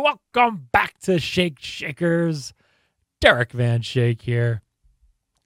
welcome back to Shake Shakers. Derek Van Schaik here.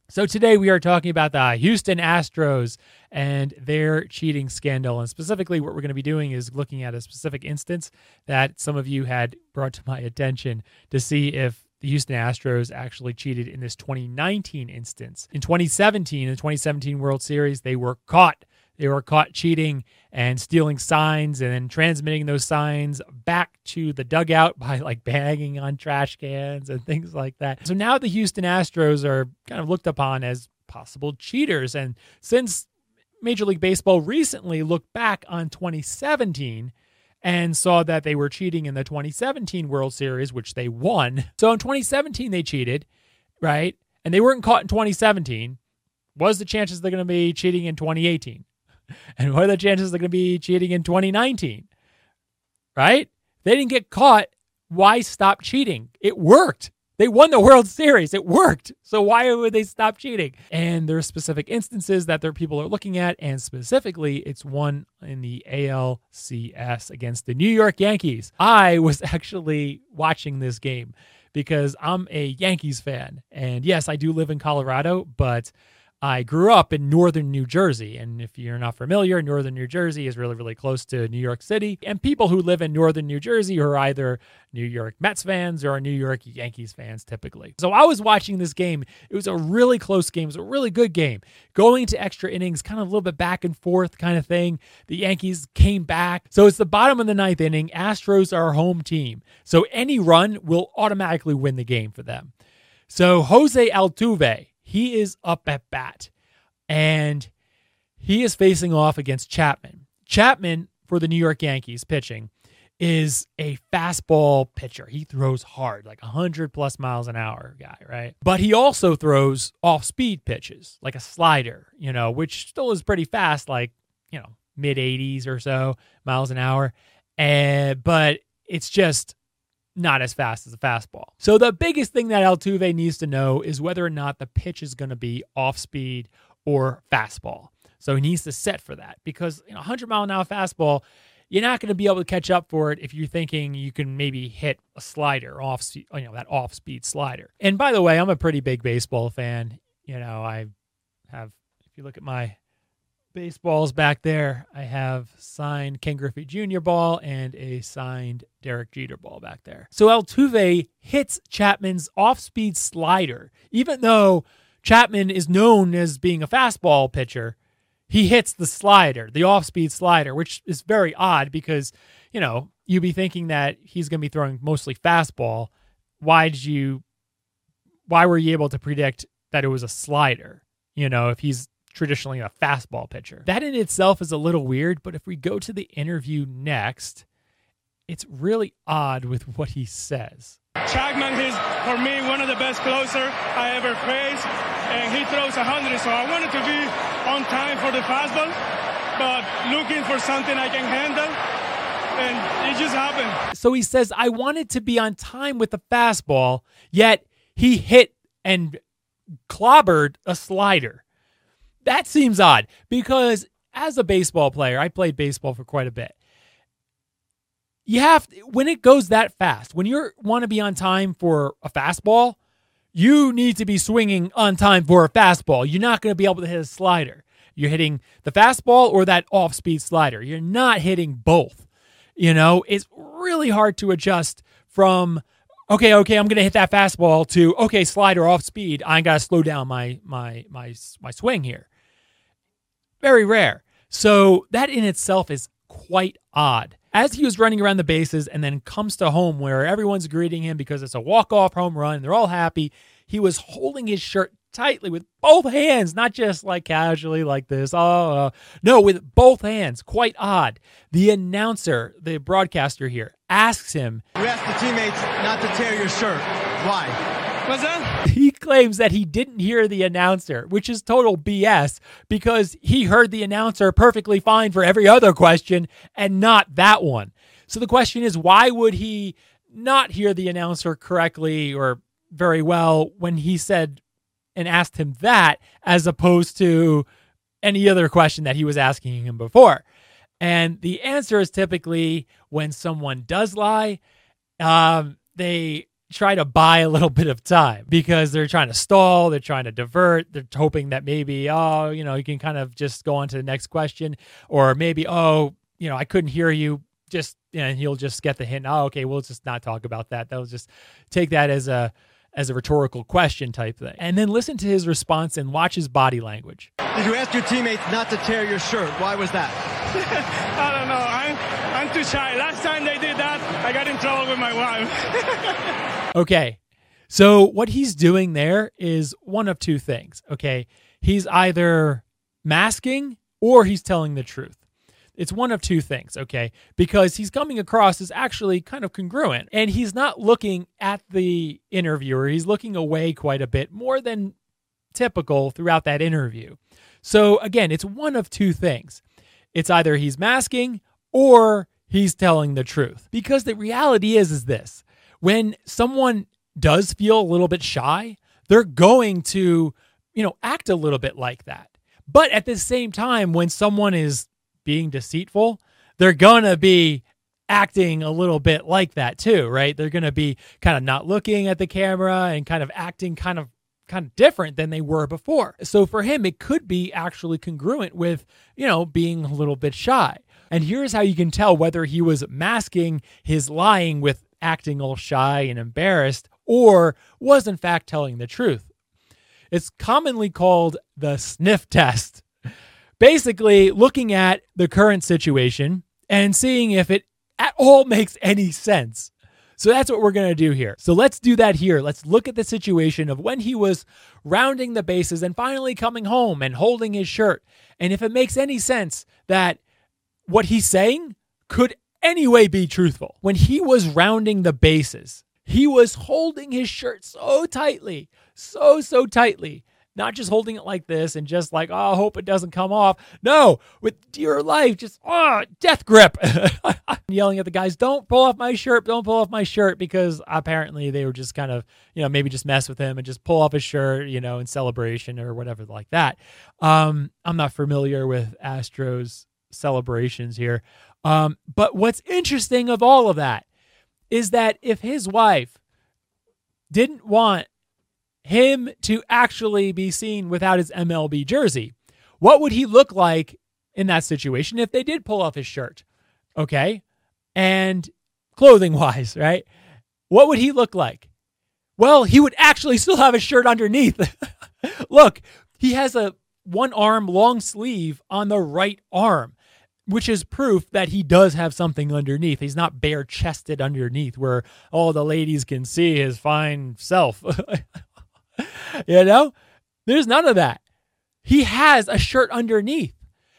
So today we are talking about the Houston Astros and their cheating scandal. And specifically, what we're going to be doing is looking at a specific instance that some of you had brought to my attention to see if the Houston Astros actually cheated in this 2019 instance. In 2017, in the 2017 World Series, they were caught they were caught cheating and stealing signs and then transmitting those signs back to the dugout by like banging on trash cans and things like that. So now the Houston Astros are kind of looked upon as possible cheaters. And since Major League Baseball recently looked back on 2017 and saw that they were cheating in the 2017 World Series, which they won. So in 2017, they cheated, right? And they weren't caught in 2017. Was the chances they're going to be cheating in 2018? And what are the chances they're going to be cheating in 2019? Right? They didn't get caught. Why stop cheating? It worked. They won the World Series. It worked. So why would they stop cheating? And there are specific instances that their people are looking at, and specifically, it's one in the ALCS against the New York Yankees. I was actually watching this game because I'm a Yankees fan, and yes, I do live in Colorado, but I grew up in northern New Jersey. And if you're not familiar, northern New Jersey is really, really close to New York City. And people who live in northern New Jersey are either New York Mets fans or New York Yankees fans typically. So I was watching this game. It was a really close game. It was a really good game. Going to extra innings, kind of a little bit back and forth kind of thing. The Yankees came back. So it's the bottom of the ninth inning. Astros are home team. So any run will automatically win the game for them. So Jose Altuve, he is up at bat and he is facing off against Chapman. Chapman for the New York Yankees pitching is a fastball pitcher. He throws hard, like 100 plus miles an hour guy, right? But he also throws off speed pitches, like a slider, you know, which still is pretty fast, like, you know, mid 80s or so miles an hour. And but it's just not as fast as a fastball. So the biggest thing that Altuve needs to know is whether or not the pitch is going to be off speed or fastball. So he needs to set for that because you know, 100 mile an hour fastball, you're not going to be able to catch up for it if you're thinking you can maybe hit a slider off, you know, that off speed slider. And by the way, I'm a pretty big baseball fan. You know, I have, if you look at my baseballs back there. I have signed Ken Griffey Jr. ball and a signed Derek Jeter ball back there. So Altuve hits Chapman's off speed slider. Even though Chapman is known as being a fastball pitcher, he hits the slider, the off speed slider, which is very odd because, you know, you'd be thinking that he's going to be throwing mostly fastball. Why did you, why were you able to predict that it was a slider? You know, if he's traditionally a fastball pitcher. That in itself is a little weird, but if we go to the interview next, it's really odd with what he says. Chapman is, for me, one of the best closer I ever faced, and he throws 100, so I wanted to be on time for the fastball, but looking for something I can handle, and it just happened. So he says, I wanted to be on time with the fastball, yet he hit and clobbered a slider. That seems odd because as a baseball player, I played baseball for quite a bit. You have to, when it goes that fast, when you want to be on time for a fastball, you need to be swinging on time for a fastball. You're not going to be able to hit a slider. You're hitting the fastball or that off speed slider. You're not hitting both. You know, it's really hard to adjust from okay, okay, I'm gonna hit that fastball to okay, slider off speed. I gotta slow down my my my my swing here. Very rare. So that in itself is quite odd. As he was running around the bases and then comes to home where everyone's greeting him because it's a walk-off home run, they're all happy. He was holding his shirt tightly with both hands, not just like casually like this. Oh, uh, no, with both hands. Quite odd. The announcer, the broadcaster here, asks him, You asked the teammates not to tear your shirt. Why? What's that? He claims that he didn't hear the announcer, which is total BS because he heard the announcer perfectly fine for every other question and not that one. So the question is, why would he not hear the announcer correctly or very well when he said and asked him that as opposed to any other question that he was asking him before? And the answer is typically when someone does lie, um, they try to buy a little bit of time because they're trying to stall, they're trying to divert, they're hoping that maybe, oh, you know, you can kind of just go on to the next question, or maybe, oh, you know, I couldn't hear you. Just and he'll just get the hint. Oh, okay, we'll just not talk about that. They'll just take that as a as a rhetorical question type thing. And then listen to his response and watch his body language. Did you ask your teammates not to tear your shirt? Why was that? I don't know. I'm, I'm too shy. Last time they did that, I got in trouble with my wife. okay. So what he's doing there is one of two things. Okay. He's either masking or he's telling the truth. It's one of two things, okay? Because he's coming across as actually kind of congruent and he's not looking at the interviewer. He's looking away quite a bit more than typical throughout that interview. So again, it's one of two things. It's either he's masking or he's telling the truth. Because the reality is is this. When someone does feel a little bit shy, they're going to, you know, act a little bit like that. But at the same time, when someone is being deceitful, they're going to be acting a little bit like that too, right? They're going to be kind of not looking at the camera and kind of acting kind of kind of different than they were before. So for him it could be actually congruent with, you know, being a little bit shy. And here's how you can tell whether he was masking his lying with acting all shy and embarrassed or was in fact telling the truth. It's commonly called the sniff test basically looking at the current situation and seeing if it at all makes any sense. So that's what we're going to do here. So let's do that here. Let's look at the situation of when he was rounding the bases and finally coming home and holding his shirt. And if it makes any sense that what he's saying could anyway be truthful. When he was rounding the bases, he was holding his shirt so tightly, so, so tightly not just holding it like this and just like, oh, I hope it doesn't come off. No, with dear life, just, oh, death grip. Yelling at the guys, don't pull off my shirt, don't pull off my shirt, because apparently they were just kind of, you know, maybe just mess with him and just pull off his shirt, you know, in celebration or whatever like that. Um, I'm not familiar with Astros celebrations here. Um, but what's interesting of all of that is that if his wife didn't want him to actually be seen without his MLB jersey. What would he look like in that situation if they did pull off his shirt? Okay. And clothing wise, right? What would he look like? Well, he would actually still have a shirt underneath. look, he has a one arm long sleeve on the right arm, which is proof that he does have something underneath. He's not bare chested underneath where all the ladies can see his fine self. you know, there's none of that. He has a shirt underneath.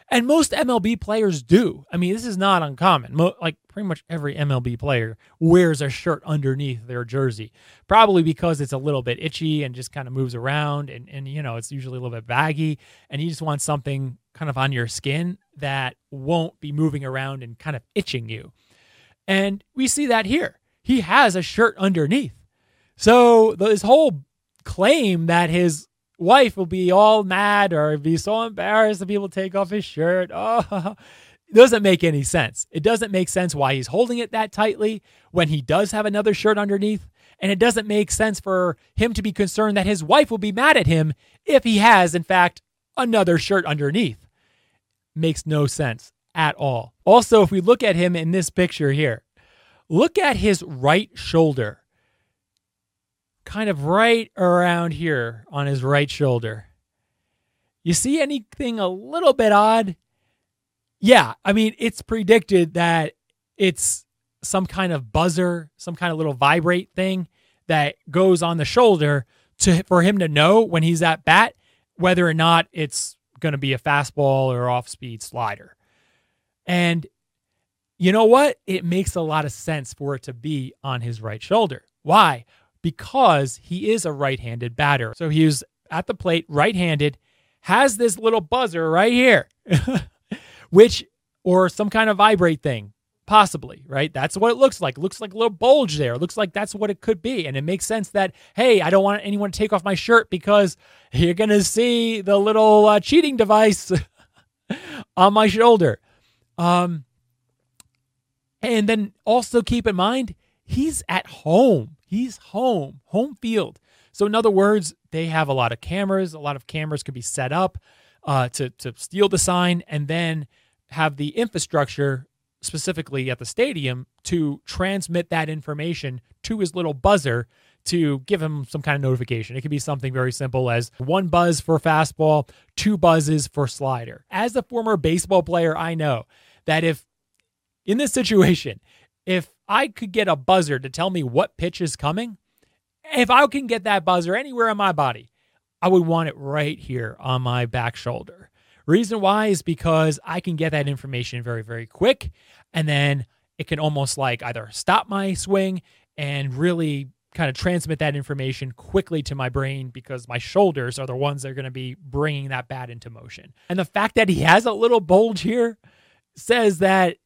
And most MLB players do. I mean, this is not uncommon. Mo- like pretty much every MLB player wears a shirt underneath their jersey, probably because it's a little bit itchy and just kind of moves around. And, and, you know, it's usually a little bit baggy. And you just want something kind of on your skin that won't be moving around and kind of itching you. And we see that here. He has a shirt underneath. So this whole claim that his wife will be all mad or be so embarrassed that people take off his shirt. Oh, it doesn't make any sense. It doesn't make sense why he's holding it that tightly when he does have another shirt underneath. And it doesn't make sense for him to be concerned that his wife will be mad at him if he has, in fact, another shirt underneath. Makes no sense at all. Also, if we look at him in this picture here, look at his right shoulder kind of right around here on his right shoulder. You see anything a little bit odd? Yeah, I mean, it's predicted that it's some kind of buzzer, some kind of little vibrate thing that goes on the shoulder to for him to know when he's at bat whether or not it's going to be a fastball or off speed slider. And you know what? It makes a lot of sense for it to be on his right shoulder. Why? Because he is a right handed batter. So he's at the plate, right handed, has this little buzzer right here, which, or some kind of vibrate thing, possibly, right? That's what it looks like. It looks like a little bulge there. It looks like that's what it could be. And it makes sense that, hey, I don't want anyone to take off my shirt because you're going to see the little uh, cheating device on my shoulder. Um, and then also keep in mind, he's at home. He's home, home field. So, in other words, they have a lot of cameras. A lot of cameras could be set up uh, to, to steal the sign and then have the infrastructure specifically at the stadium to transmit that information to his little buzzer to give him some kind of notification. It could be something very simple as one buzz for fastball, two buzzes for slider. As a former baseball player, I know that if in this situation, if I could get a buzzer to tell me what pitch is coming, if I can get that buzzer anywhere in my body, I would want it right here on my back shoulder. Reason why is because I can get that information very, very quick. And then it can almost like either stop my swing and really kind of transmit that information quickly to my brain because my shoulders are the ones that are going to be bringing that bat into motion. And the fact that he has a little bulge here says that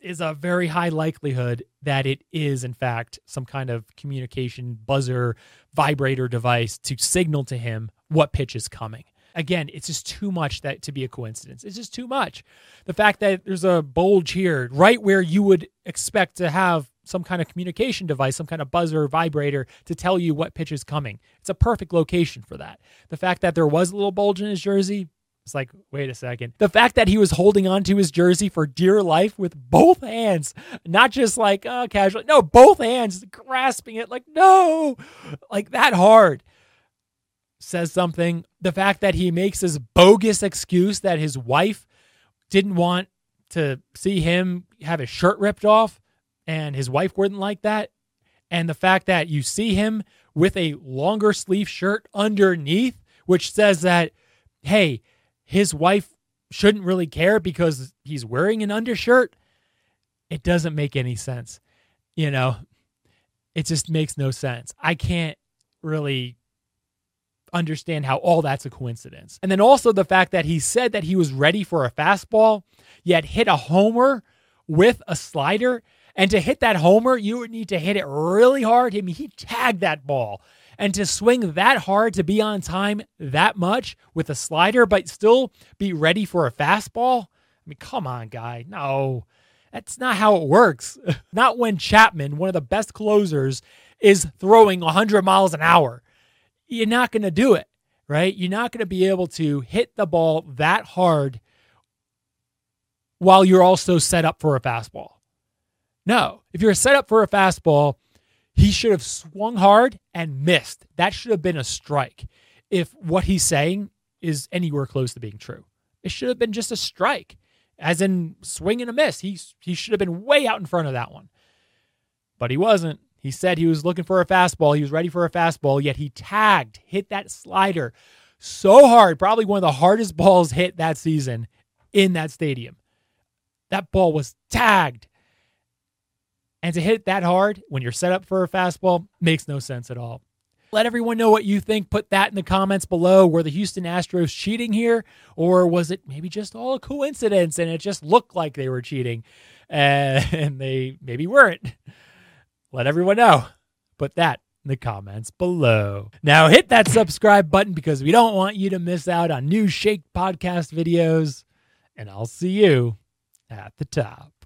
is a very high likelihood that it is in fact some kind of communication buzzer vibrator device to signal to him what pitch is coming again, it's just too much that to be a coincidence. It's just too much. The fact that there's a bulge here, right where you would expect to have some kind of communication device, some kind of buzzer or vibrator to tell you what pitch is coming. It's a perfect location for that. The fact that there was a little bulge in his jersey, it's like, wait a second. The fact that he was holding on to his jersey for dear life with both hands, not just like uh, casually, no, both hands grasping it, like, no, like that hard says something. The fact that he makes this bogus excuse that his wife didn't want to see him have his shirt ripped off and his wife wouldn't like that. And the fact that you see him with a longer sleeve shirt underneath, which says that, hey, his wife shouldn't really care because he's wearing an undershirt. It doesn't make any sense. You know, it just makes no sense. I can't really understand how all that's a coincidence. And then also the fact that he said that he was ready for a fastball, yet hit a homer with a slider. And to hit that homer, you would need to hit it really hard. I mean, he tagged that ball. And to swing that hard to be on time that much with a slider, but still be ready for a fastball? I mean, come on, guy. No, that's not how it works. not when Chapman, one of the best closers, is throwing 100 miles an hour you're not going to do it, right? You're not going to be able to hit the ball that hard while you're also set up for a fastball. No, if you're set up for a fastball, he should have swung hard and missed. That should have been a strike. If what he's saying is anywhere close to being true, it should have been just a strike, as in swing and a miss. He he should have been way out in front of that one, but he wasn't. He said he was looking for a fastball. He was ready for a fastball, yet he tagged, hit that slider so hard, probably one of the hardest balls hit that season in that stadium. That ball was tagged. And to hit that hard when you're set up for a fastball makes no sense at all. Let everyone know what you think. Put that in the comments below. Were the Houston Astros cheating here? Or was it maybe just all a coincidence and it just looked like they were cheating and they maybe weren't? let everyone know. Put that in the comments below. Now hit that subscribe button because we don't want you to miss out on new Shake podcast videos. And I'll see you at the top.